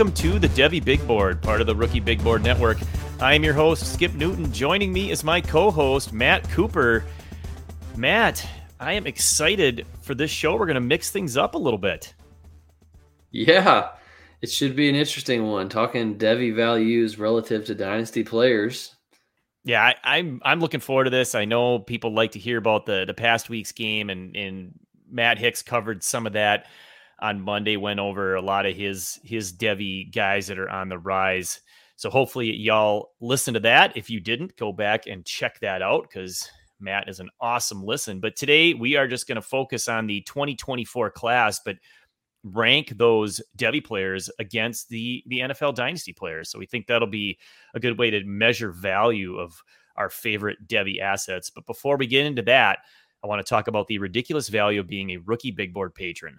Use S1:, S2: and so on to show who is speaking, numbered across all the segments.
S1: Welcome to the Devy Big Board, part of the Rookie Big Board Network. I am your host, Skip Newton. Joining me is my co host, Matt Cooper. Matt, I am excited for this show. We're going to mix things up a little bit.
S2: Yeah, it should be an interesting one. Talking Devy values relative to dynasty players.
S1: Yeah, I, I'm I'm looking forward to this. I know people like to hear about the the past week's game, and and Matt Hicks covered some of that on Monday. Went over a lot of his his Devy guys that are on the rise. So hopefully y'all listen to that. If you didn't, go back and check that out because Matt is an awesome listen. But today we are just going to focus on the 2024 class, but rank those Devy players against the the NFL dynasty players. So we think that'll be a good way to measure value of our favorite Devy assets. But before we get into that, I want to talk about the ridiculous value of being a rookie big board patron.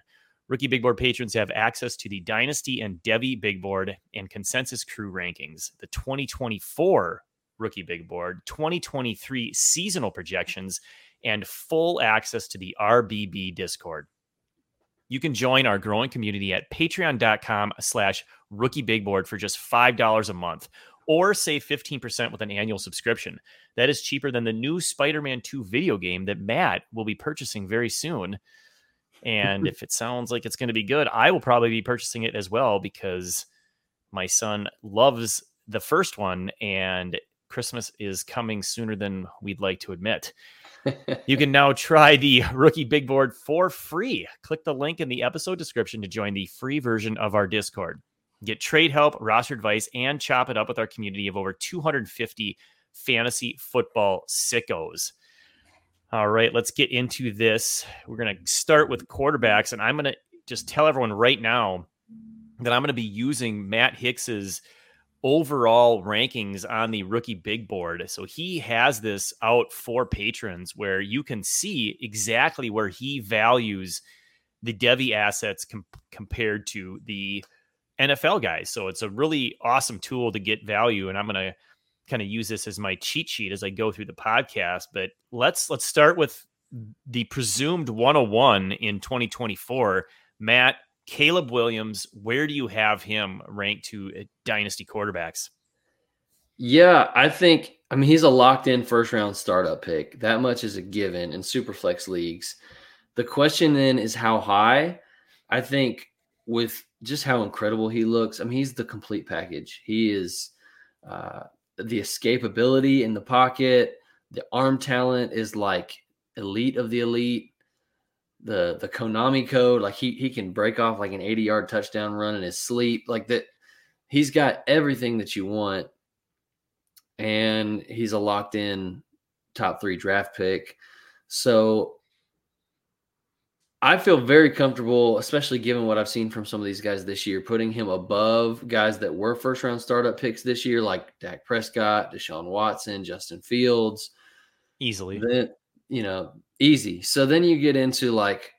S1: Rookie Big Board patrons have access to the Dynasty and Devy Big Board and Consensus Crew rankings, the 2024 Rookie Big Board, 2023 seasonal projections, and full access to the RBB Discord. You can join our growing community at patreon.com slash rookie big board for just $5 a month or save 15% with an annual subscription. That is cheaper than the new Spider Man 2 video game that Matt will be purchasing very soon. And if it sounds like it's going to be good, I will probably be purchasing it as well because my son loves the first one and Christmas is coming sooner than we'd like to admit. you can now try the rookie big board for free. Click the link in the episode description to join the free version of our Discord. Get trade help, roster advice, and chop it up with our community of over 250 fantasy football sickos. All right, let's get into this. We're going to start with quarterbacks, and I'm going to just tell everyone right now that I'm going to be using Matt Hicks's overall rankings on the rookie big board. So he has this out for patrons where you can see exactly where he values the Devy assets com- compared to the NFL guys. So it's a really awesome tool to get value, and I'm going to kind of use this as my cheat sheet as I go through the podcast. But let's let's start with the presumed 101 in 2024. Matt, Caleb Williams, where do you have him ranked to dynasty quarterbacks?
S2: Yeah, I think I mean he's a locked in first round startup pick. That much is a given in super flex leagues. The question then is how high? I think with just how incredible he looks. I mean, he's the complete package. He is uh, the escapability in the pocket, the arm talent is like elite of the elite. The the Konami code, like he he can break off like an 80 yard touchdown run in his sleep. Like that, he's got everything that you want. And he's a locked in top three draft pick. So I feel very comfortable, especially given what I've seen from some of these guys this year, putting him above guys that were first round startup picks this year, like Dak Prescott, Deshaun Watson, Justin Fields.
S1: Easily.
S2: Then, you know, easy. So then you get into like,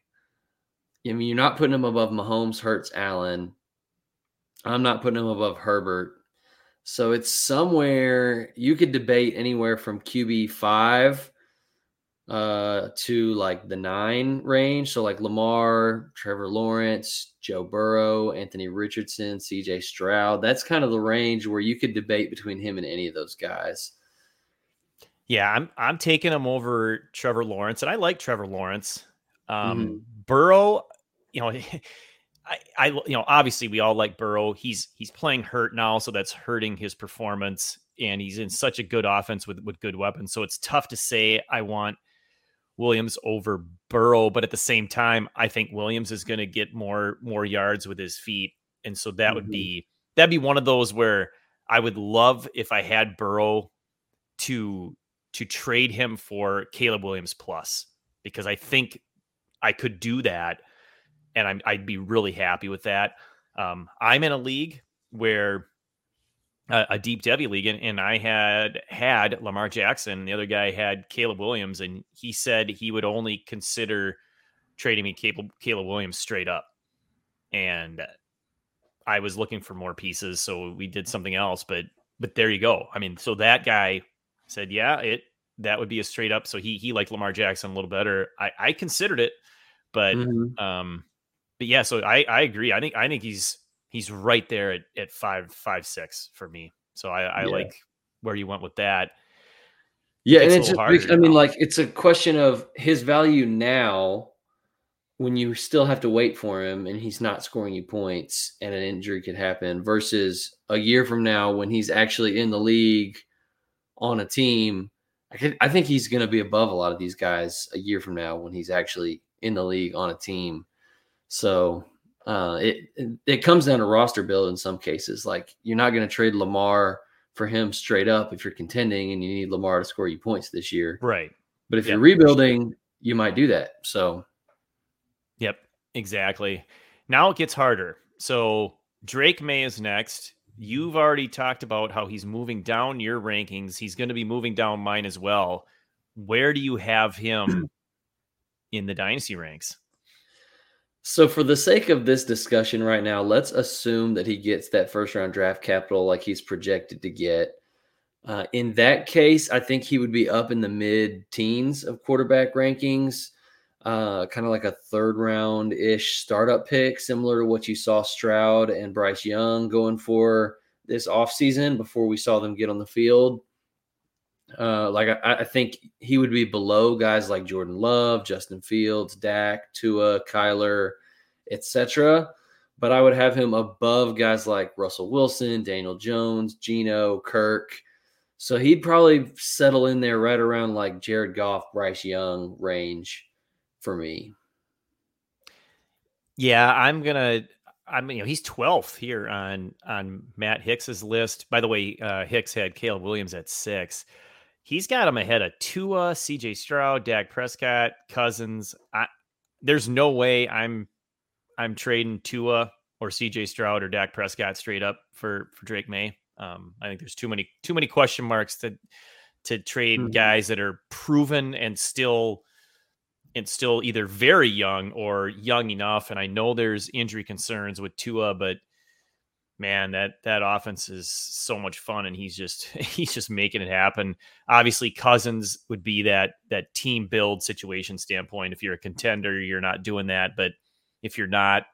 S2: I mean, you're not putting him above Mahomes, Hurts, Allen. I'm not putting him above Herbert. So it's somewhere you could debate anywhere from QB five uh to like the nine range. So like Lamar, Trevor Lawrence, Joe Burrow, Anthony Richardson, CJ Stroud. That's kind of the range where you could debate between him and any of those guys.
S1: Yeah, I'm I'm taking him over Trevor Lawrence, and I like Trevor Lawrence. Um mm-hmm. Burrow, you know, I, I you know, obviously we all like Burrow. He's he's playing hurt now, so that's hurting his performance. And he's in such a good offense with with good weapons. So it's tough to say I want Williams over Burrow, but at the same time, I think Williams is going to get more more yards with his feet, and so that mm-hmm. would be that'd be one of those where I would love if I had Burrow to to trade him for Caleb Williams plus because I think I could do that, and I'm, I'd be really happy with that. Um, I'm in a league where a, a deep Devy league, and, and, I had had Lamar Jackson. The other guy had Caleb Williams, and he said he would only consider trading me Caleb, Caleb Williams straight up. And I was looking for more pieces, so we did something else. But but there you go. I mean, so that guy said, yeah, it that would be a straight up. So he he liked Lamar Jackson a little better. I I considered it, but mm-hmm. um, but yeah. So I I agree. I think I think he's he's right there at, at five five six for me. So I, I yeah. like where you went with that.
S2: Yeah, and it's just, I mean, like it's a question of his value now when you still have to wait for him and he's not scoring you points and an injury could happen versus a year from now when he's actually in the league on a team. I, could, I think he's going to be above a lot of these guys a year from now when he's actually in the league on a team. So uh, it it comes down to roster build in some cases. Like you're not going to trade Lamar for him straight up if you're contending and you need Lamar to score you points this year.
S1: Right.
S2: But if yep. you're rebuilding, you might do that. So
S1: Yep, exactly. Now it gets harder. So Drake Maye is next. You've already talked about how he's moving down your rankings. He's going to be moving down mine as well. Where do you have him in the dynasty ranks?
S2: So, for the sake of this discussion right now, let's assume that he gets that first round draft capital like he's projected to get. Uh, in that case, I think he would be up in the mid teens of quarterback rankings, uh, kind of like a third round ish startup pick, similar to what you saw Stroud and Bryce Young going for this offseason before we saw them get on the field. Uh, like I, I, think he would be below guys like Jordan Love, Justin Fields, Dak, Tua, Kyler, etc. But I would have him above guys like Russell Wilson, Daniel Jones, Geno, Kirk. So he'd probably settle in there right around like Jared Goff, Bryce Young range for me.
S1: Yeah, I'm gonna. I mean, you know, he's 12th here on on Matt Hicks's list. By the way, uh, Hicks had Caleb Williams at six he's got him ahead of Tua, CJ Stroud, Dak Prescott, Cousins. I, there's no way I'm I'm trading Tua or CJ Stroud or Dak Prescott straight up for for Drake Maye. Um, I think there's too many too many question marks to to trade mm-hmm. guys that are proven and still and still either very young or young enough. And I know there's injury concerns with Tua, but man, that that offense is so much fun, and he's just he's just making it happen. Obviously, Cousins would be that that team build situation standpoint. If you're a contender, you're not doing that, but if you're not,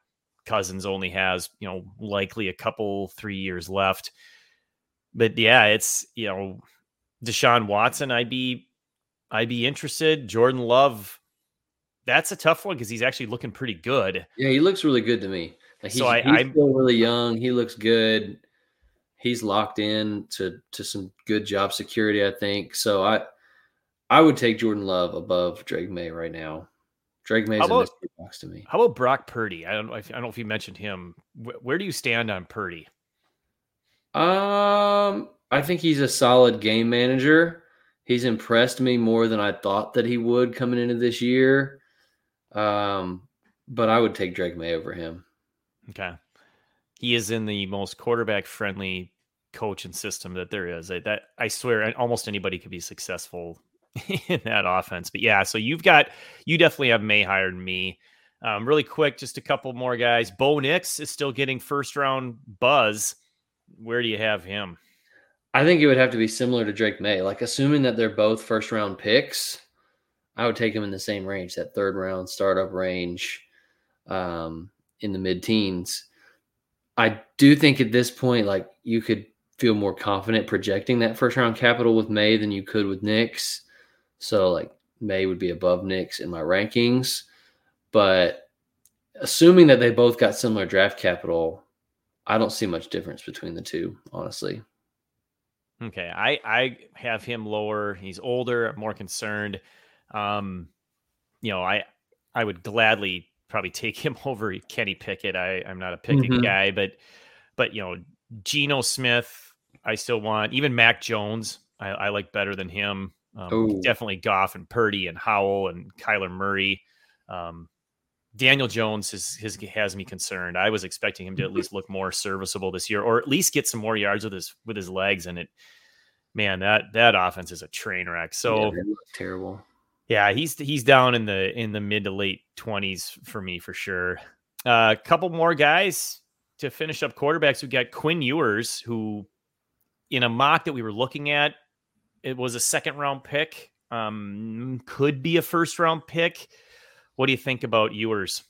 S1: Cousins only has you know likely a couple three years left. But yeah, it's you know Deshaun Watson. I'd be I'd be interested. Jordan Love. That's a tough one because he's actually looking pretty good.
S2: Yeah, he looks really good to me. Like he's, so I, he's I'm still really young. He looks good. He's locked in to to some good job security, I think. So I I would take Jordan Love above Drake Maye right now. Drake Maye's about, a mystery box to me.
S1: How about Brock Purdy? I don't know if I don't know if you mentioned him. Where do you stand on Purdy?
S2: Um, I think he's a solid game manager. He's impressed me more than I thought that he would coming into this year. Um, but I would take Drake Maye over him.
S1: Okay. He is in the most quarterback friendly coach and system that there is. I, that I swear almost anybody could be successful in that offense. But yeah, so you've got you definitely have Maye hired me. Um, really quick, just a couple more guys. Bo Nix is still getting first round buzz. Where do you have him?
S2: I think it would have to be similar to Drake Maye. Like assuming that they're both first round picks, I would take him in the same range, that third round startup range. Um, in the mid teens. I do think at this point, like you could feel more confident projecting that first round capital with Maye than you could with Nix. So like Maye would be above Nix in my rankings. But assuming that they both got similar draft capital, I don't see much difference between the two, honestly.
S1: Okay. I, I have him lower. He's older, more concerned. Um, you know, I I would gladly probably take him over Kenny Pickett. I, I'm not a Pickett mm-hmm. guy, but but you know, Geno Smith, I still want even Mac Jones. I, I like better than him. Um, definitely Goff and Purdy and Howell and Kyler Murray. Um, Daniel Jones has, has has me concerned. I was expecting him to at least look more serviceable this year, or at least get some more yards with his with his legs. And it, man, that that offense is a train wreck. So
S2: yeah, terrible.
S1: Yeah, he's he's down in the in the mid to late twenties for me for sure. A uh, couple more guys to finish up quarterbacks. We got Quinn Ewers, who in a mock that we were looking at, it was a second round pick. Um, could be a first round pick. What do you think about Ewers?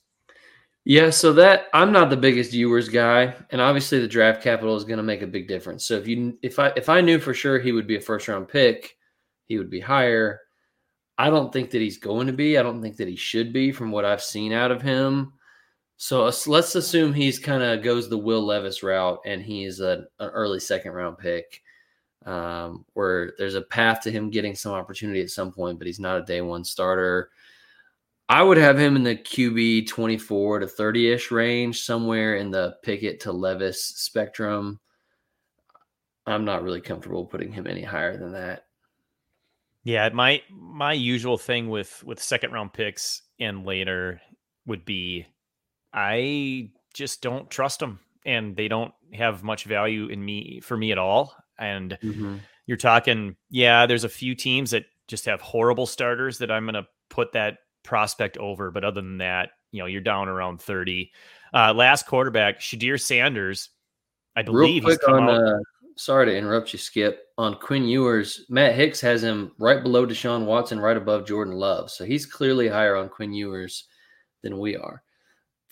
S2: Yeah, so that I'm not the biggest Ewers guy, and obviously the draft capital is going to make a big difference. So if you if I if I knew for sure he would be a first round pick, he would be higher. I don't think that he's going to be. I don't think that he should be from what I've seen out of him. So let's assume he's kind of goes the Will Levis route and he's a, an early second round pick, um, where there's a path to him getting some opportunity at some point, but he's not a day one starter. I would have him in the QB 24 to 30 ish range, somewhere in the Pickett to Levis spectrum. I'm not really comfortable putting him any higher than that.
S1: Yeah, my my usual thing with with second round picks and later would be I just don't trust them and they don't have much value in me for me at all. And mm-hmm. you're talking, yeah, there's a few teams that just have horrible starters that I'm going to put that prospect over. But other than that, you know, you're down around 30. Uh, last quarterback, Shedeur Sanders, I believe
S2: Real quick on, uh, sorry to interrupt you, Skip. On Quinn Ewers, Matt Hicks has him right below Deshaun Watson, right above Jordan Love. So he's clearly higher on Quinn Ewers than we are.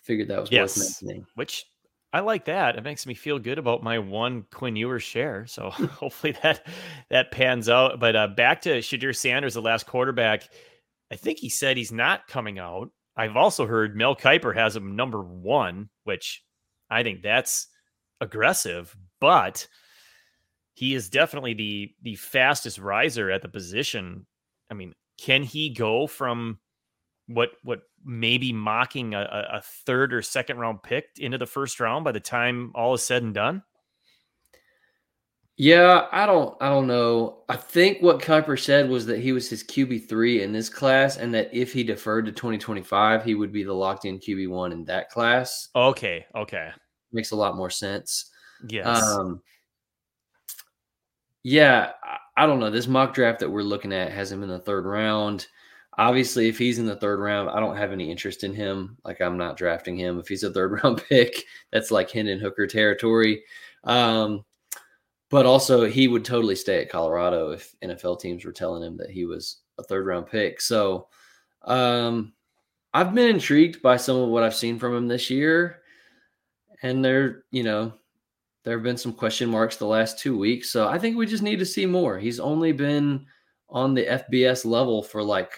S2: Figured that was yes. worth mentioning.
S1: Which I like that. It makes me feel good about my one Quinn Ewers share. So hopefully that that pans out. But uh, back to Shedeur Sanders, the last quarterback. I think he said he's not coming out. I've also heard Mel Kiper has him number one, which I think that's aggressive, but he is definitely the the fastest riser at the position. I mean, can he go from what what maybe mocking a, a third or second round pick into the first round by the time all is said and done?
S2: Yeah, I don't I don't know. I think what Kiper said was that he was his QB3 in this class and that if he deferred to 2025, he would be the locked in QB1 in that class.
S1: Okay, okay.
S2: Makes a lot more sense.
S1: Yes. Um
S2: Yeah, I, don't know. This mock draft that we're looking at has him in the third round. Obviously, if he's in the third round, I don't have any interest in him. Like I'm not drafting him. If he's a third round pick, that's like Hendon Hooker territory. Um, but also he would totally stay at Colorado if NFL teams were telling him that he was a third round pick. So um, I've been intrigued by some of what I've seen from him this year. And they're you know, there have been some question marks the last two weeks. So I think we just need to see more. He's only been on the FBS level for like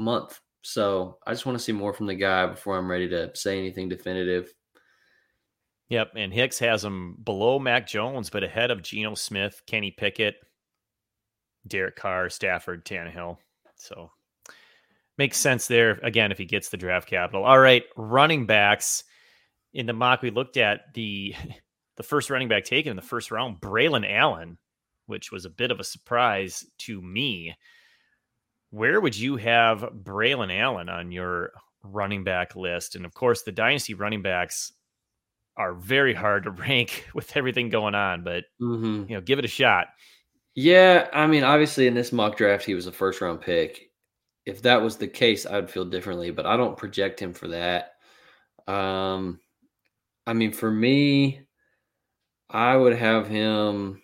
S2: a month. So I just want to see more from the guy before I'm ready to say anything definitive.
S1: Yep, and Hicks has him below Mac Jones, but ahead of Geno Smith, Kenny Pickett, Derek Carr, Stafford, Tannehill. So makes sense there. Again, if he gets the draft capital. All right, running backs in the mock we looked at the the first running back taken in the first round, Braylon Allen, which was a bit of a surprise to me. Where would you have Braylon Allen on your running back list? And of course, the dynasty running backs are very hard to rank with everything going on, but mm-hmm. you know, give it a shot.
S2: Yeah, I mean, obviously in this mock draft, he was a first round pick. If that was the case, I'd feel differently, but I don't project him for that. Um, I mean, for me, I would have him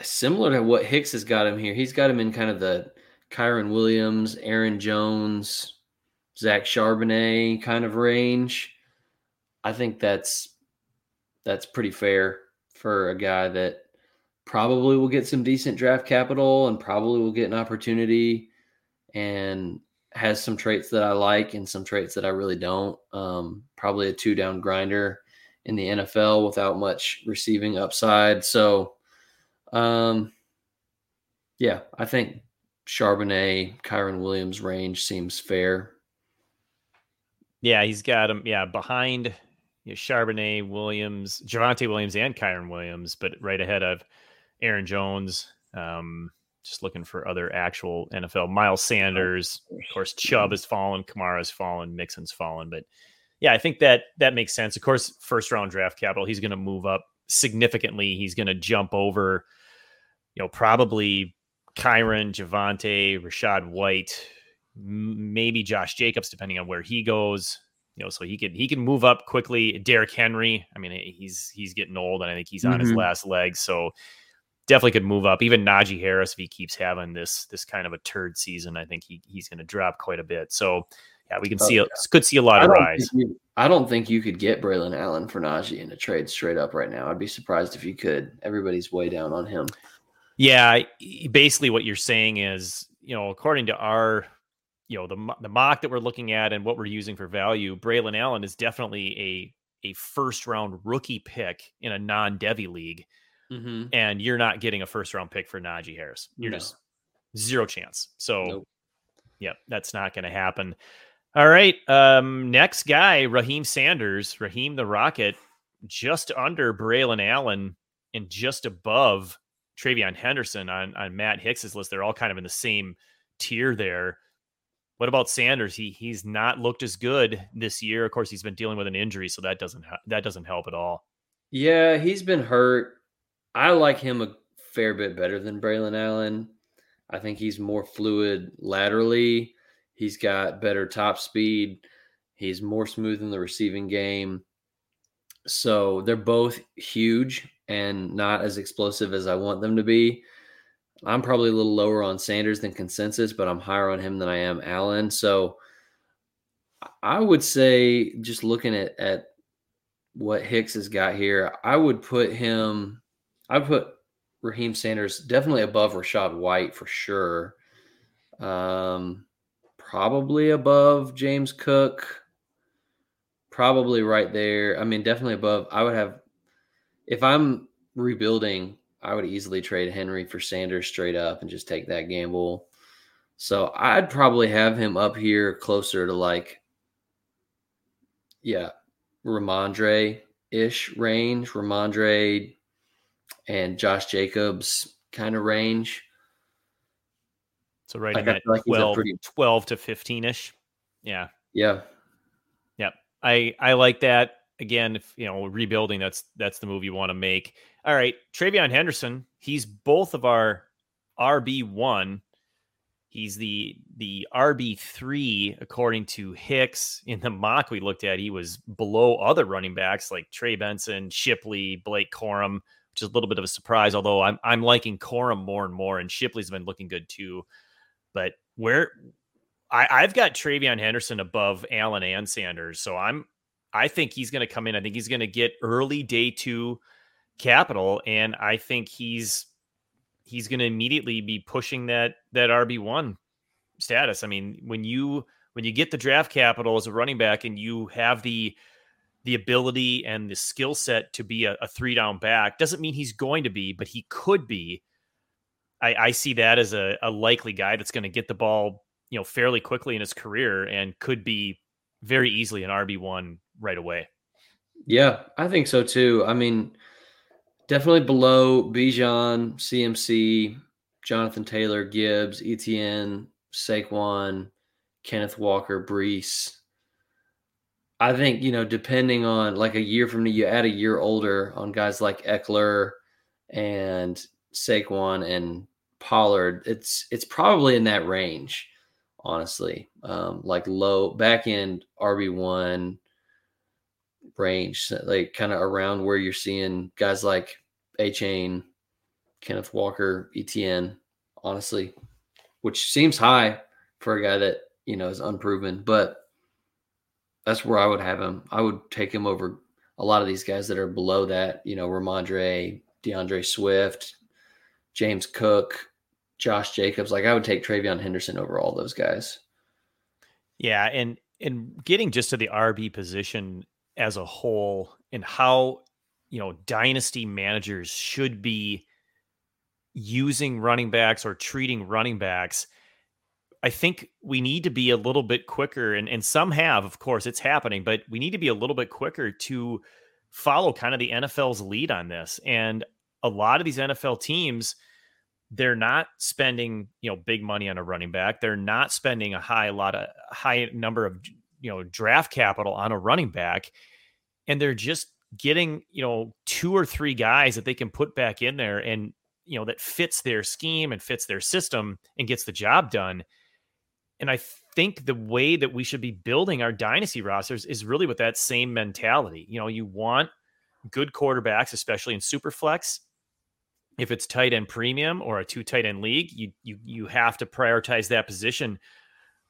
S2: similar to what Hicks has got him here. He's got him in kind of the Kyren Williams, Aaron Jones, Zach Charbonnet kind of range. I think that's that's pretty fair for a guy that probably will get some decent draft capital and probably will get an opportunity and has some traits that I like and some traits that I really don't. Um, probably a two down grinder in the NFL without much receiving upside. So, um, yeah, I think Charbonnet, Kyren Williams range seems fair.
S1: Yeah, he's got him. Yeah, behind you know, Charbonnet, Williams, Javonte Williams, and Kyren Williams, but right ahead of Aaron Jones. Um, just looking for other actual NFL. Miles Sanders, of course, Chubb has fallen, Kamara's fallen, Mixon's fallen, but yeah, I think that that makes sense. Of course, first round draft capital, he's going to move up significantly. He's going to jump over, you know, probably Kyren, Javonte, Rachaad White, maybe Josh Jacobs, depending on where he goes. You know, so he can he can move up quickly. Derrick Henry, I mean, he's he's getting old, and I think he's on mm-hmm. his last leg, so definitely could move up. Even Najee Harris, if he keeps having this this kind of a turd season, I think he he's going to drop quite a bit. So yeah, we can see a, could see a lot
S2: I
S1: of rise.
S2: you- I don't think you could get Braylon Allen for Najee in a trade straight up right now. I'd be surprised if you could. Everybody's way down on him.
S1: Yeah, basically what you're saying is, you know, according to our, you know, the the mock that we're looking at and what we're using for value, Braylon Allen is definitely a a first round rookie pick in a non Devy league,
S2: Mm-hmm.
S1: and you're not getting a first round pick for Najee Harris. You're
S2: No.
S1: just zero chance. So,
S2: Nope.
S1: yep, that's not going to happen. All right, um, next guy, Raheem Sanders, Raheem the Rocket, just under Braylon Allen and just above TreVeyon Henderson on on Matt Hicks's list. They're all kind of in the same tier there. What about Sanders? He he's not looked as good this year. Of course, he's been dealing with an injury, so that doesn't that doesn't help at all.
S2: Yeah, he's been hurt. I like him a fair bit better than Braylon Allen. I think he's more fluid laterally. He's got better top speed. He's more smooth in the receiving game. So they're both huge and not as explosive as I want them to be. I'm probably a little lower on Sanders than consensus, but I'm higher on him than I am Allen. So I would say, just looking at, at what Hicks has got here, I would put him, I put Raheem Sanders definitely above Rachaad White for sure. Um, probably above James Cook. Probably right there. I mean, definitely above. I would have, if I'm rebuilding, I would easily trade Henry for Sanders straight up and just take that gamble. So I'd probably have him up here closer to like, yeah, Rhamondre ish range, Rhamondre and Josh Jacobs kind of range.
S1: So right
S2: Like,
S1: in that
S2: like
S1: 12,
S2: pretty-
S1: 12 to 15 ish. Yeah.
S2: Yeah.
S1: Yep. I I like that. Again, if you know, rebuilding, that's that's the move you want to make. All right. TreVeyon Henderson, he's both of our RB one. He's the the RB three according to Hicks. In the mock we looked at, he was below other running backs like Trey Benson, Shipley, Blake Corum, which is a little bit of a surprise. Although I'm I'm liking Corum more and more, and Shipley's been looking good too. But where I, I've got TreVeyon Henderson above Allen and Sanders, so I'm I think he's going to come in. I think he's going to get early day two capital, and I think he's he's going to immediately be pushing that that RB one status. I mean, when you when you get the draft capital as a running back, and you have the the ability and the skill set to be a, a three down back, doesn't mean he's going to be, but he could be. I, I see that as a, a likely guy that's going to get the ball, you know, fairly quickly in his career and could be very easily an RB one right away.
S2: Yeah, I think so too. I mean, definitely below Bijan, CMC, Jonathan Taylor, Gibbs, ETN, Saquon, Kenneth Walker, Breece. I think, you know, depending on like a year from now, you add a year older on guys like Ekeler and Saquon and Pollard, it's it's probably in that range, honestly. Um, like low back end RB one range, like kind of around where you're seeing guys like Achane, Kenneth Walker, ETN, honestly, which seems high for a guy that you know is unproven, but that's where I would have him. I would take him over a lot of these guys that are below that, you know, Rhamondre, DeAndre Swift, James Cook, Josh Jacobs. Like I would take TreVeyon Henderson over all those guys.
S1: Yeah, and and getting just to the RB position as a whole and how you know dynasty managers should be using running backs or treating running backs. I think we need to be a little bit quicker, and, and some have, of course, it's happening, but we need to be a little bit quicker to follow kind of the NFL's lead on this. And a lot of these NFL teams, they're not spending you know big money on a running back. They're not spending a high lot of high number of you know draft capital on a running back, and they're just getting you know two or three guys that they can put back in there and you know that fits their scheme and fits their system and gets the job done. And I think the way that we should be building our dynasty rosters is really with that same mentality. You know, you want good quarterbacks, especially in superflex. If it's tight end premium or a two tight end league, you you you have to prioritize that position.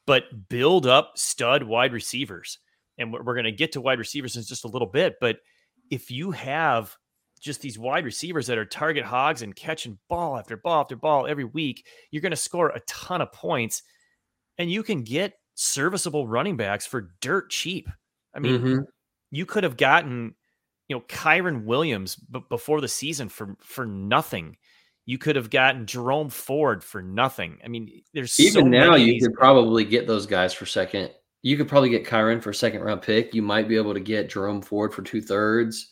S1: but build up stud wide receivers. And we're, we're going to get to wide receivers in just a little bit. But if you have just these wide receivers that are target hogs and catching ball after ball after ball every week, you're going to score a ton of points and you can get serviceable running backs for dirt cheap. I mean, mm-hmm. you could have gotten, you know, Kyren Williams b- before the season for for nothing. You could have gotten Jerome Ford for nothing. I mean, there's
S2: even
S1: so
S2: now you could probably get those guys for second. You could probably get Kyron for a second round pick. You might be able to get Jerome Ford for two thirds.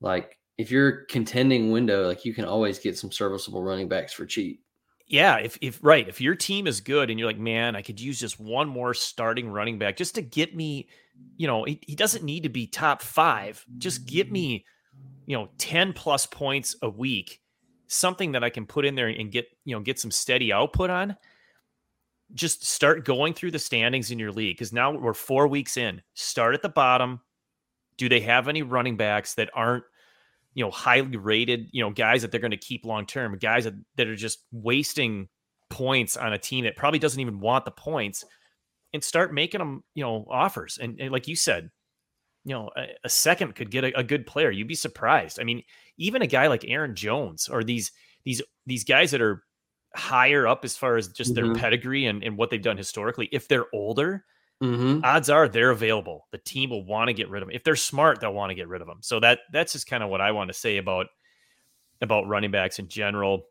S2: Like if you're contending window, like you can always get some serviceable running backs for cheap.
S1: Yeah, if if right, if your team is good and you're like, man, I could use just one more starting running back just to get me, you know, he, he doesn't need to be top five. Just get me, you know, 10 plus points a week, something that I can put in there and get, you know, get some steady output on. Just start going through the standings in your league because now we're four weeks in. Start at the bottom. Do they have any running backs that aren't you know, highly rated, you know, guys that they're going to keep long term, guys that, that are just wasting points on a team that probably doesn't even want the points and start making them, you know, offers. And, and like you said, you know, a, a second could get a, a, good player. You'd be surprised. I mean, even a guy like Aaron Jones or these, these, these guys that are higher up as far as just mm-hmm. their pedigree and, and what they've done historically, if they're older, Mm-hmm. Odds are they're available. The team will want to get rid of them. If they're smart, they'll want to get rid of them. So that that's just kind of what I want to say about about running backs in general.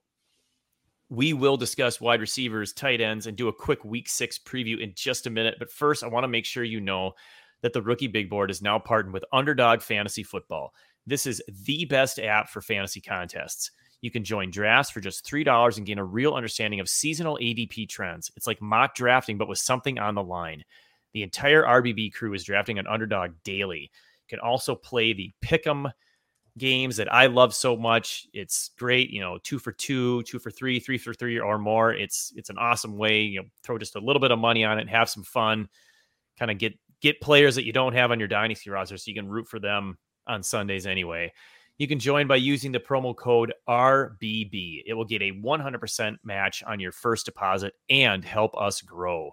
S1: We will discuss wide receivers, tight ends, and do a quick week six preview in just a minute. But first, I want to make sure you know that the rookie big board is now partnered with Underdog Fantasy Football. This is the best app for fantasy contests. You can join drafts for just $3 and gain a real understanding of seasonal ADP trends. It's like mock drafting, but with something on the line. The entire RBB crew is drafting an underdog daily. You can also play the pick'em games that I love so much. It's great, you know, two for two, two for three, three for three or more. It's it's an awesome way. You know, throw just a little bit of money on it, have some fun, kind of get get players that you don't have on your dynasty roster, so you can root for them on Sundays anyway. You can join by using the promo code RBB. It will get a 100% match on your first deposit and help us grow.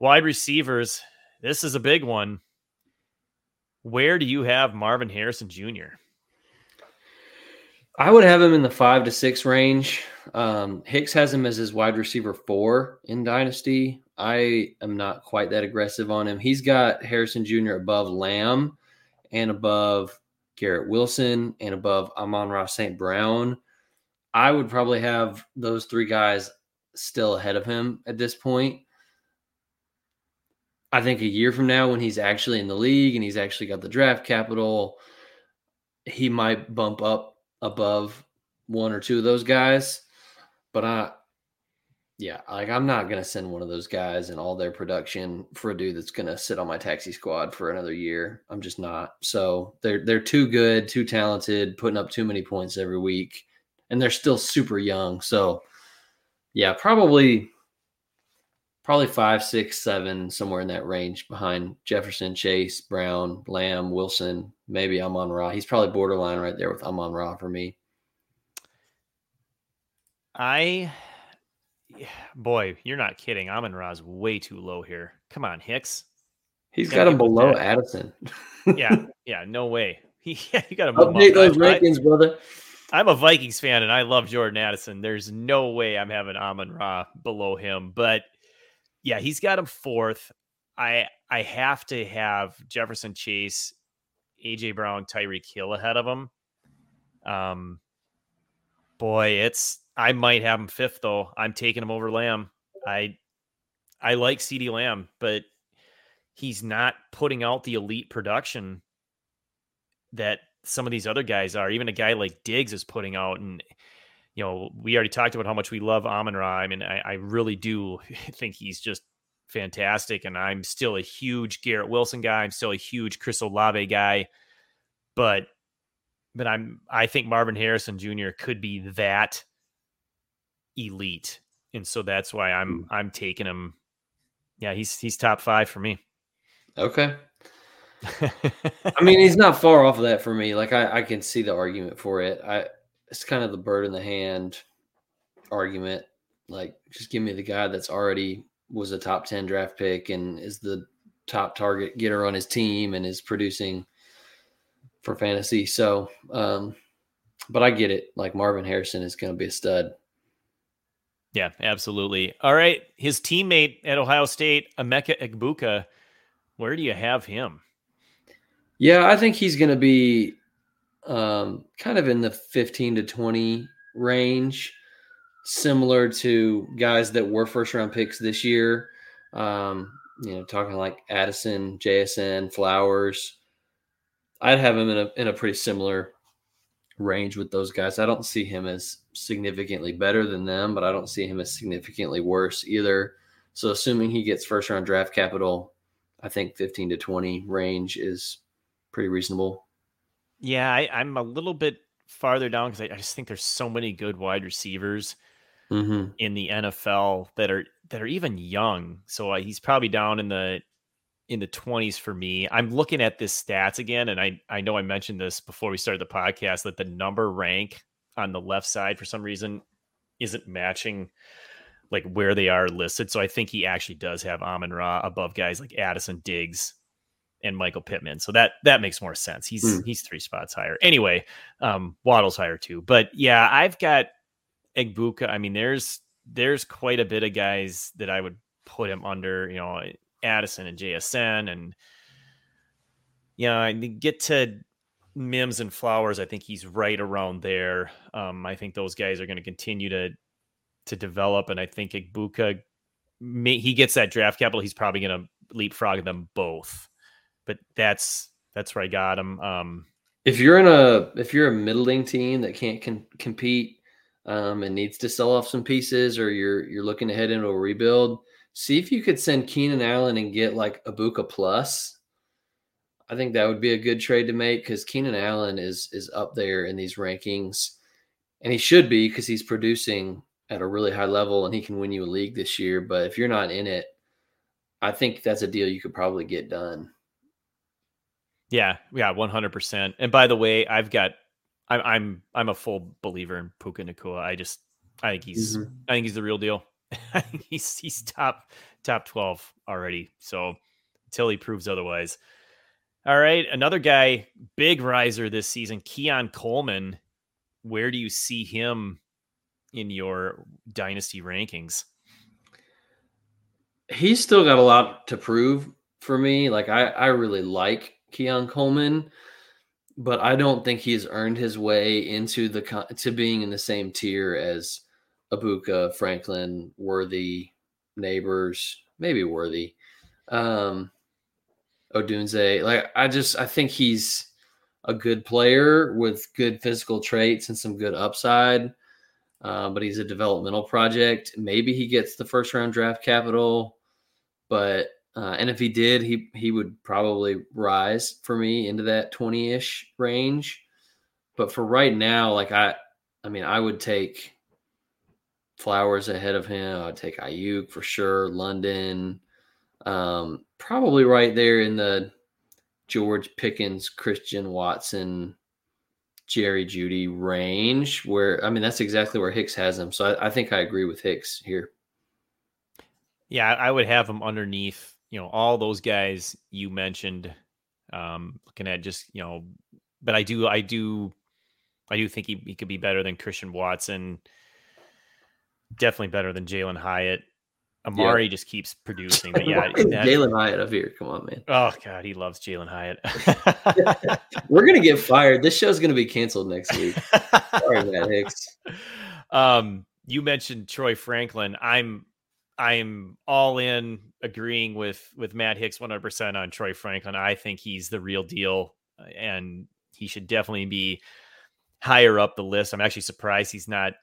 S1: Wide receivers, this is a big one. Where do you have Marvin Harrison Jr.?
S2: I would have him in the five to six range. Um, Hicks has him as his wide receiver four in Dynasty. I am not quite that aggressive on him. He's got Harrison Jr. above Lamb and above Garrett Wilson and above Amon-Ra St. Brown. I would probably have those three guys still ahead of him at this point. I think a year from now, when he's actually in the league and he's actually got the draft capital, he might bump up above one or two of those guys. But I, yeah, like I'm not gonna send one of those guys and all their production for a dude that's gonna sit on my taxi squad for another year. I'm just not. So they're they're too good, too talented, putting up too many points every week, and they're still super young. So yeah, probably probably five, six, seven, somewhere in that range behind Jefferson, Chase, Brown, Lamb, Wilson, maybe Amon Ra. He's probably borderline right there with Amon Ra for me.
S1: I, boy, you're not kidding. Amon Ra's way too low here. Come on, Hicks.
S2: He's got him below Addison.
S1: yeah, yeah, no way. He, yeah, you got to
S2: update those rankings, brother.
S1: I'm a Vikings fan and I love Jordan Addison. There's no way I'm having Amon Ra below him, but yeah, he's got him fourth. I I have to have Jefferson Chase, AJ Brown, Tyreek Hill ahead of him. Um, boy, it's I might have him fifth though. I'm taking him over Lamb. I I like CeeDee Lamb, but he's not putting out the elite production that some of these other guys are. Even a guy like Diggs is putting out, and you know, we already talked about how much we love Amon Ra. I mean, I, I really do think he's just fantastic. And I'm still a huge Garrett Wilson guy. I'm still a huge Chris Olave guy. But but I'm I think Marvin Harrison Jr. could be that elite. And so that's why I'm hmm. I'm taking him. Yeah, he's he's top five for me.
S2: Okay. I mean, he's not far off of that for me. Like I, I can see the argument for it. I it's kind of the bird in the hand argument. Like, just give me the guy that's already was a top 10 draft pick and is the top target getter on his team and is producing for fantasy. So, um, but I get it. Like Marvin Harrison is going to be a stud.
S1: Yeah, absolutely. All right. His teammate at Ohio State, Emeka Egbuka, where do you have him?
S2: Yeah, I think he's going to be um, kind of in the 15 to 20 range, similar to guys that were first round picks this year. Um, you know, talking like Addison, JSN, Flowers. I'd have him in a in a pretty similar range with those guys. I don't see him as significantly better than them, but I don't see him as significantly worse either. So assuming he gets first round draft capital, I think 15 to 20 range is pretty reasonable.
S1: Yeah, I, am a little bit farther down because I, I, just think there's so many good wide receivers mm-hmm. in the NFL that are that are even young. So uh, he's probably down in the in the 20s for me. I'm looking at this stats again, and I I know I mentioned this before we started the podcast that the number rank on the left side for some reason isn't matching like where they are listed. So I think he actually does have Amon Ra above guys like Addison Diggs and Michael Pittman. So that that makes more sense. He's mm. he's three spots higher. Anyway, um, Waddle's higher too. But yeah, I've got Egbuka. I mean, there's there's quite a bit of guys that I would put him under. You know, Addison and JSN, and yeah, you know, I get to Mims and Flowers. I think he's right around there. Um, I think those guys are going to continue to to develop, and I think Egbuka, he gets that draft capital. He's probably going to leapfrog them both but that's that's where I got him. Um,
S2: if you're in a if you're a middling team that can't con- compete um, and needs to sell off some pieces, or you're you're looking to head into a rebuild, see if you could send Keenan Allen and get like a Buka plus. I think that would be a good trade to make because Keenan Allen is is up there in these rankings, and he should be because he's producing at a really high level and he can win you a league this year. But if you're not in it, I think that's a deal you could probably get done.
S1: Yeah, yeah, one hundred percent. And by the way, I've got, I'm, I'm, I'm a full believer in Puka Nacua. I just, I think he's, mm-hmm. I think he's the real deal. I think he's, he's top, top twelve already. So until he proves otherwise. All right, another guy, big riser this season, Keon Coleman. Where do you see him in your dynasty rankings?
S2: He's still got a lot to prove for me. Like I, I really like Keon Coleman, but I don't think he's earned his way into the to being in the same tier as Egbuka, Franklin, Worthy, Neighbors, maybe Worthy, um, Odunze. Like I just I think he's a good player with good physical traits and some good upside. Uh, but he's a developmental project. Maybe he gets the first round draft capital, but uh, and if he did, he he would probably rise for me into that 20-ish range. But for right now, like I I mean, I would take Flowers ahead of him. I'd take Aiyuk for sure, London. Um, probably right there in the George Pickens, Christian Watson, Jerry Jeudy range, where I mean that's exactly where Hicks has him. So I, I think I agree with Hicks here.
S1: Yeah, I would have him underneath you know all those guys you mentioned um looking at just you know but i do i do i do think he, he could be better than christian watson. Definitely better than jalin hyatt. Amari yeah. just keeps producing but yeah
S2: jalin hyatt up here. Come on man.
S1: Oh god he loves jalin hyatt.
S2: We're gonna get fired. This show's gonna be canceled next week. Sorry matt hicks.
S1: Um you mentioned troy franklin. I'm I'm all in agreeing with with Matt Hicks 100% on Troy Franklin. I think he's the real deal uh, and he should definitely be higher up the list. I'm actually surprised he's not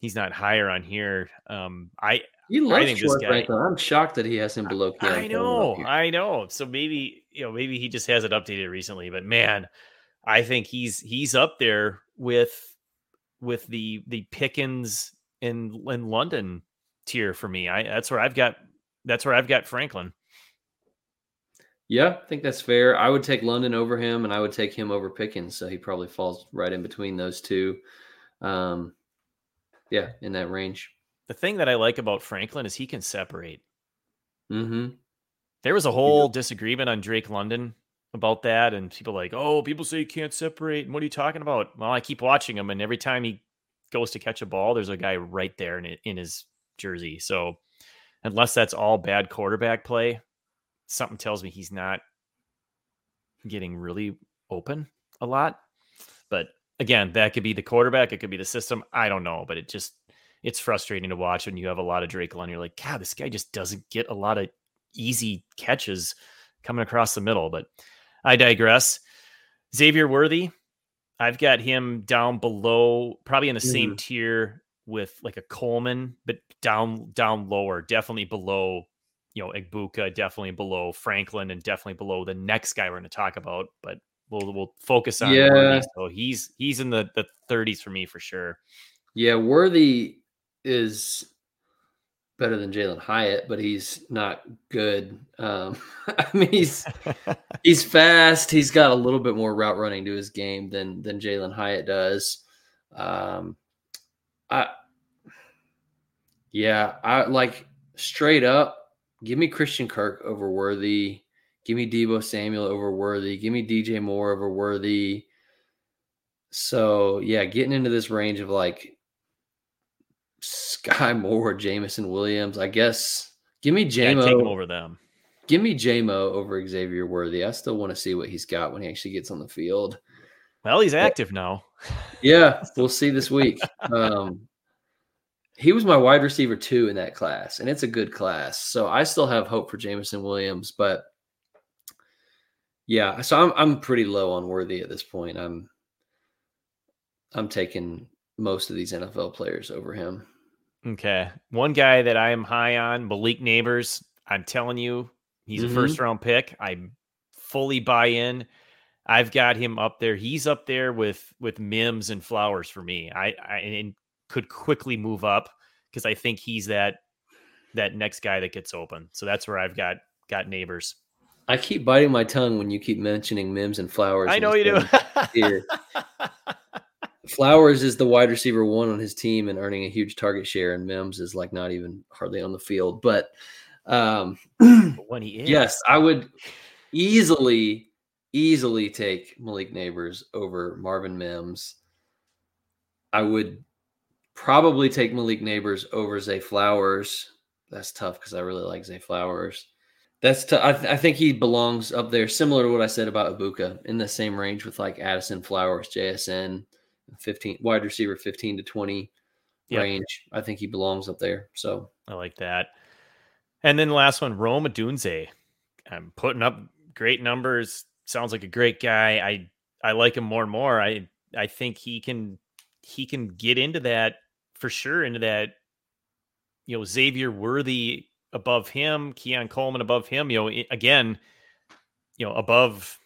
S1: he's not higher on here. Um I
S2: you love I think Troy guy, Franklin. I'm shocked that he has him below.
S1: I know, I know. So maybe you know, maybe he just hasn't updated recently. But man, I think he's he's up there with with the the Pickens in in London tier for me. I that's where I've got that's where I've got Franklin.
S2: Yeah, I think that's fair. I would take London over him, and I would take him over Pickens. So he probably falls right in between those two. Um, yeah, in that range.
S1: The thing that I like about Franklin is he can separate.
S2: Mm-hmm.
S1: There was a whole yeah. disagreement on Drake London about that, and people like, oh, people say you can't separate. And what are you talking about? Well, I keep watching him, and every time he goes to catch a ball, there's a guy right there in in his jersey. So unless that's all bad quarterback play, something tells me he's not getting really open a lot. But again, that could be the quarterback, it could be the system. I don't know, but it just it's frustrating to watch when you have a lot of Drake London. You're like, God, this guy just doesn't get a lot of easy catches coming across the middle. But I digress. Xavier Worthy, I've got him down below, probably in the mm. same tier with like a Coleman, but down down lower, definitely below, you know, Egbuka, definitely below Franklin, and definitely below the next guy we're going to talk about. But we'll we'll focus on yeah. Worthy. So he's he's in the the 30s for me for sure.
S2: Yeah, Worthy is better than Jalin Hyatt, but he's not good. Um, I mean, he's he's fast. He's got a little bit more route running to his game than than Jalin Hyatt does. Um, I yeah, I like straight up. Give me Christian Kirk over Worthy. Give me Deebo Samuel over Worthy. Give me DJ Moore over Worthy. So yeah, getting into this range of like Skyy Moore, Jameson Williams. I guess give me JMO
S1: take him over them.
S2: Give me JMO over Xavier Worthy. I still want to see what he's got when he actually gets on the field.
S1: Well, he's active now.
S2: yeah, we'll see this week. Um, he was my wide receiver two in that class, and it's a good class. So I still have hope for Jameson Williams, but yeah, so I'm I'm pretty low on Worthy at this point. I'm I'm taking most of these NFL players over him.
S1: Okay. One guy that I am high on, Malik Nabers. I'm telling you, he's mm-hmm. a first round pick. I fully buy in. I've got him up there. He's up there with with Mims and Flowers for me. I, I and could quickly move up because I think he's that that next guy that gets open. So that's where I've got got Nabers.
S2: I keep biting my tongue when you keep mentioning Mims and Flowers.
S1: I know you do.
S2: Flowers is the wide receiver one on his team and earning a huge target share, and Mims is like not even hardly on the field. But um,
S1: when he is,
S2: yes, I would easily, easily take Malik Nabers over Marvin Mims. I would probably take Malik Nabers over Zay Flowers. That's tough because I really like Zay Flowers. That's t- I, th- I think he belongs up there, similar to what I said about Egbuka, in the same range with like Addison Flowers, JSN. 15 wide receiver 15 to 20 yep. range. I think he belongs up there. So
S1: I like that. And then the last one, Rome Odunze. I'm putting up great numbers. Sounds like a great guy. I I like him more and more. I I think he can he can get into that for sure, into that, you know, Xavier Worthy above him, Keon Coleman above him, you know, again, you know, above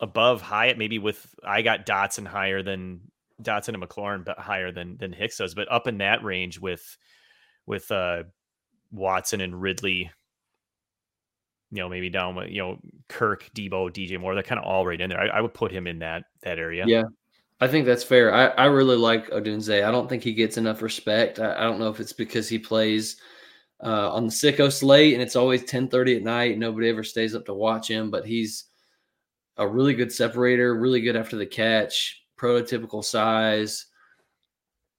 S1: above Hyatt, maybe with I got Dotson higher than Dotson and McLaurin, but higher than than Hicks does, but up in that range with with uh Watson and Ridley. You know, maybe down with you know Kirk, Deebo, DJ Moore. They're kind of all right in there. I, I, would put him in that that area.
S2: Yeah, I think that's fair. I, I really like Odunze. I don't think he gets enough respect. I, I don't know if it's because he plays uh, on the sicko slate and it's always 10:30 at night. Nobody ever stays up to watch him, but he's a really good separator, really good after the catch, prototypical size.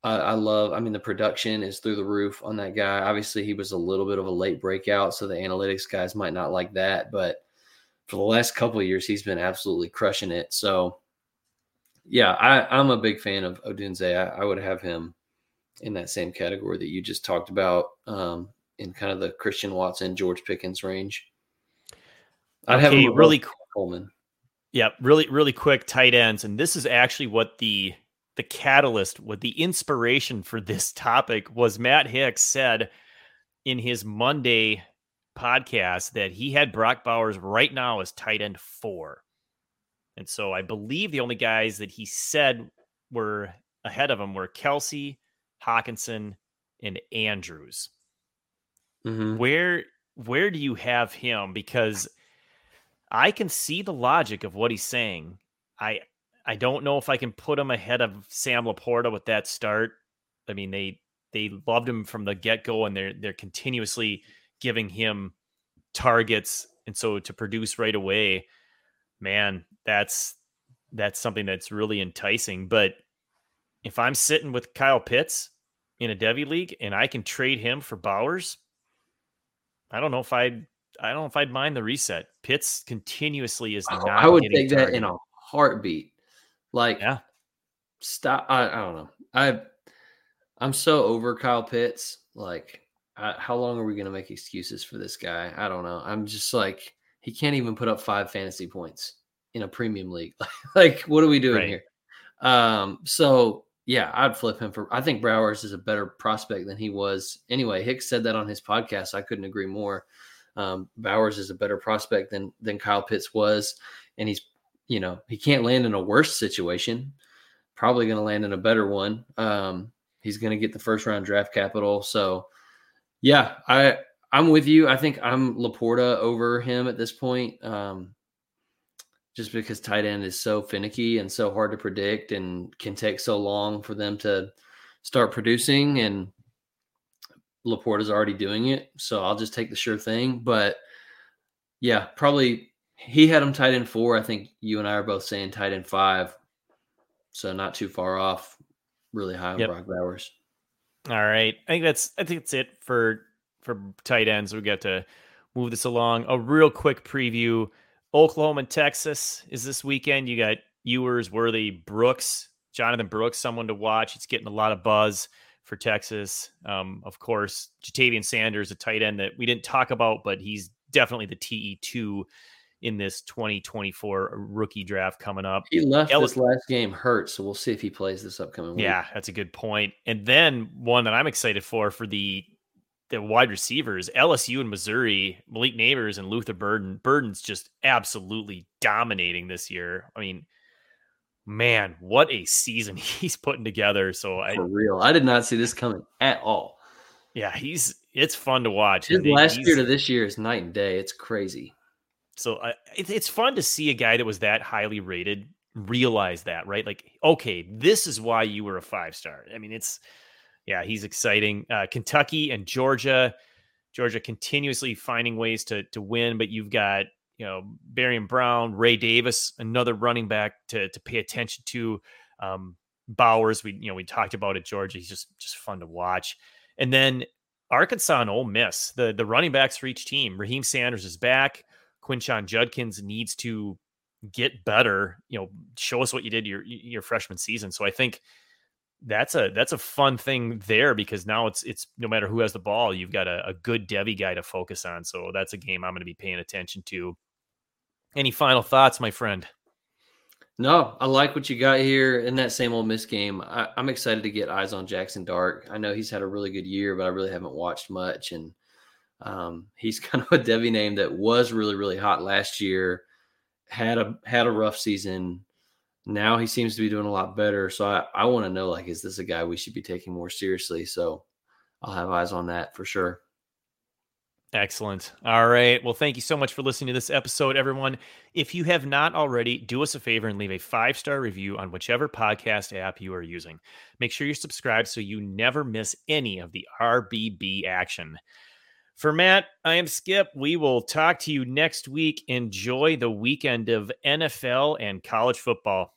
S2: I, I love, I mean, the production is through the roof on that guy. Obviously, he was a little bit of a late breakout, so the analytics guys might not like that. But for the last couple of years, he's been absolutely crushing it. So, yeah, I, am a big fan of Odunze. I, I, would have him in that same category that you just talked about um, in kind of the Christian Watson, George Pickens range.
S1: I'd okay, have really Coleman. Yeah, really, really quick tight ends, and this is actually what the the catalyst, what the inspiration for this topic was. Matt Hicks said in his Monday podcast that he had Brock Bowers right now as tight end four, and so I believe the only guys that he said were ahead of him were Kelce, Hockenson, and Andrews. Mm-hmm. Where where do you have him? Because I can see the logic of what he's saying. I I don't know if I can put him ahead of Sam LaPorta with that start. I mean, they they loved him from the get go, and they're they're continuously giving him targets and so to produce right away, man, that's that's something that's really enticing. But if I'm sitting with Kyle Pitts in a Devy league and I can trade him for Bowers, I don't know if I'd I don't know if I'd mind the reset. Pitts continuously is not.
S2: I would take that in a heartbeat. Like,
S1: Yeah.
S2: stop. I, I don't know. I I'm so over Kyle Pitts. Like, I, how long are we gonna make excuses for this guy? I don't know. I'm just like, he can't even put up five fantasy points in a premium league. like, what are we doing
S1: Right.
S2: here? Um. So yeah, I'd flip him for. I think Bowers is a better prospect than he was. Anyway, Hicks said that on his podcast. I couldn't agree more. Um, Bowers is a better prospect than than Kyle Pitts was, and he's you know he can't land in a worse situation. Probably going to land in a better one. Um, he's going to get the first round draft capital. So yeah, I I'm with you. I think I'm Laporta over him at this point. Um, just because tight end is so finicky and so hard to predict and can take so long for them to start producing and Laporta's already doing it, so I'll just take the sure thing. But yeah, probably he had him tight end four. I think you and I are both saying tight end five, so not too far off. Really high on
S1: Yep.
S2: Brock Bowers.
S1: All right. I think that's I think that's it for for tight ends. We got to move this along. A real quick preview. Oklahoma and Texas is this weekend. You got Ewers, Worthy, Brooks, Jonathan Brooks, someone to watch. It's getting a lot of buzz for Texas. Um, of course, Ja'Tavion Sanders, a tight end that we didn't talk about, but he's definitely the TE2 in this 2024 rookie draft coming up.
S2: He left
S1: Ellis-
S2: this last game hurt, so we'll see if he plays this upcoming week.
S1: Yeah, that's a good point. And then one that I'm excited for for the the wide receivers, LSU and Missouri, Malik Nabers and Luther Burden. Burden's just absolutely dominating this year. I mean, man, what a season he's putting together. So I
S2: for real. I did not see this coming at all.
S1: yeah, he's it's fun to watch.
S2: His last year to this year is night and day. It's crazy.
S1: So I it, it's fun to see a guy that was that highly rated realize that, right? Like, okay, this is why you were a five star. I mean, it's yeah, he's exciting. Uh, Kentucky and Georgia, Georgia continuously finding ways to to win, but you've got you know Barion Brown, Ray Davis, another running back to to pay attention to. Um, Bowers, we you know we talked about it. Georgia, he's just just fun to watch, and then Arkansas and Ole Miss, the the running backs for each team. Raheim Sanders is back. Quinshon Judkins needs to get better. You know, show us what you did your your freshman season. So I think that's a that's a fun thing there because now it's it's no matter who has the ball, you've got a, a good Devy guy to focus on. So that's a game I'm going to be paying attention to. Any final thoughts, my friend?
S2: No, I like what you got here in that same Ole Miss game. I, I'm excited to get eyes on Jaxson Dart. I know he's had a really good year, but I really haven't watched much. And um, he's kind of a Devy name that was really, really hot last year. Had a had a rough season. Now he seems to be doing a lot better. So I, I want to know like, is this a guy we should be taking more seriously? So I'll have eyes on that for sure.
S1: Excellent. All right. Well, thank you so much for listening to this episode, everyone. If you have not already, do us a favor and leave a five star review on whichever podcast app you are using. Make sure you're subscribed so you never miss any of the RBB action. For Matt, I am Skip. We will talk to you next week. Enjoy the weekend of NFL and college football.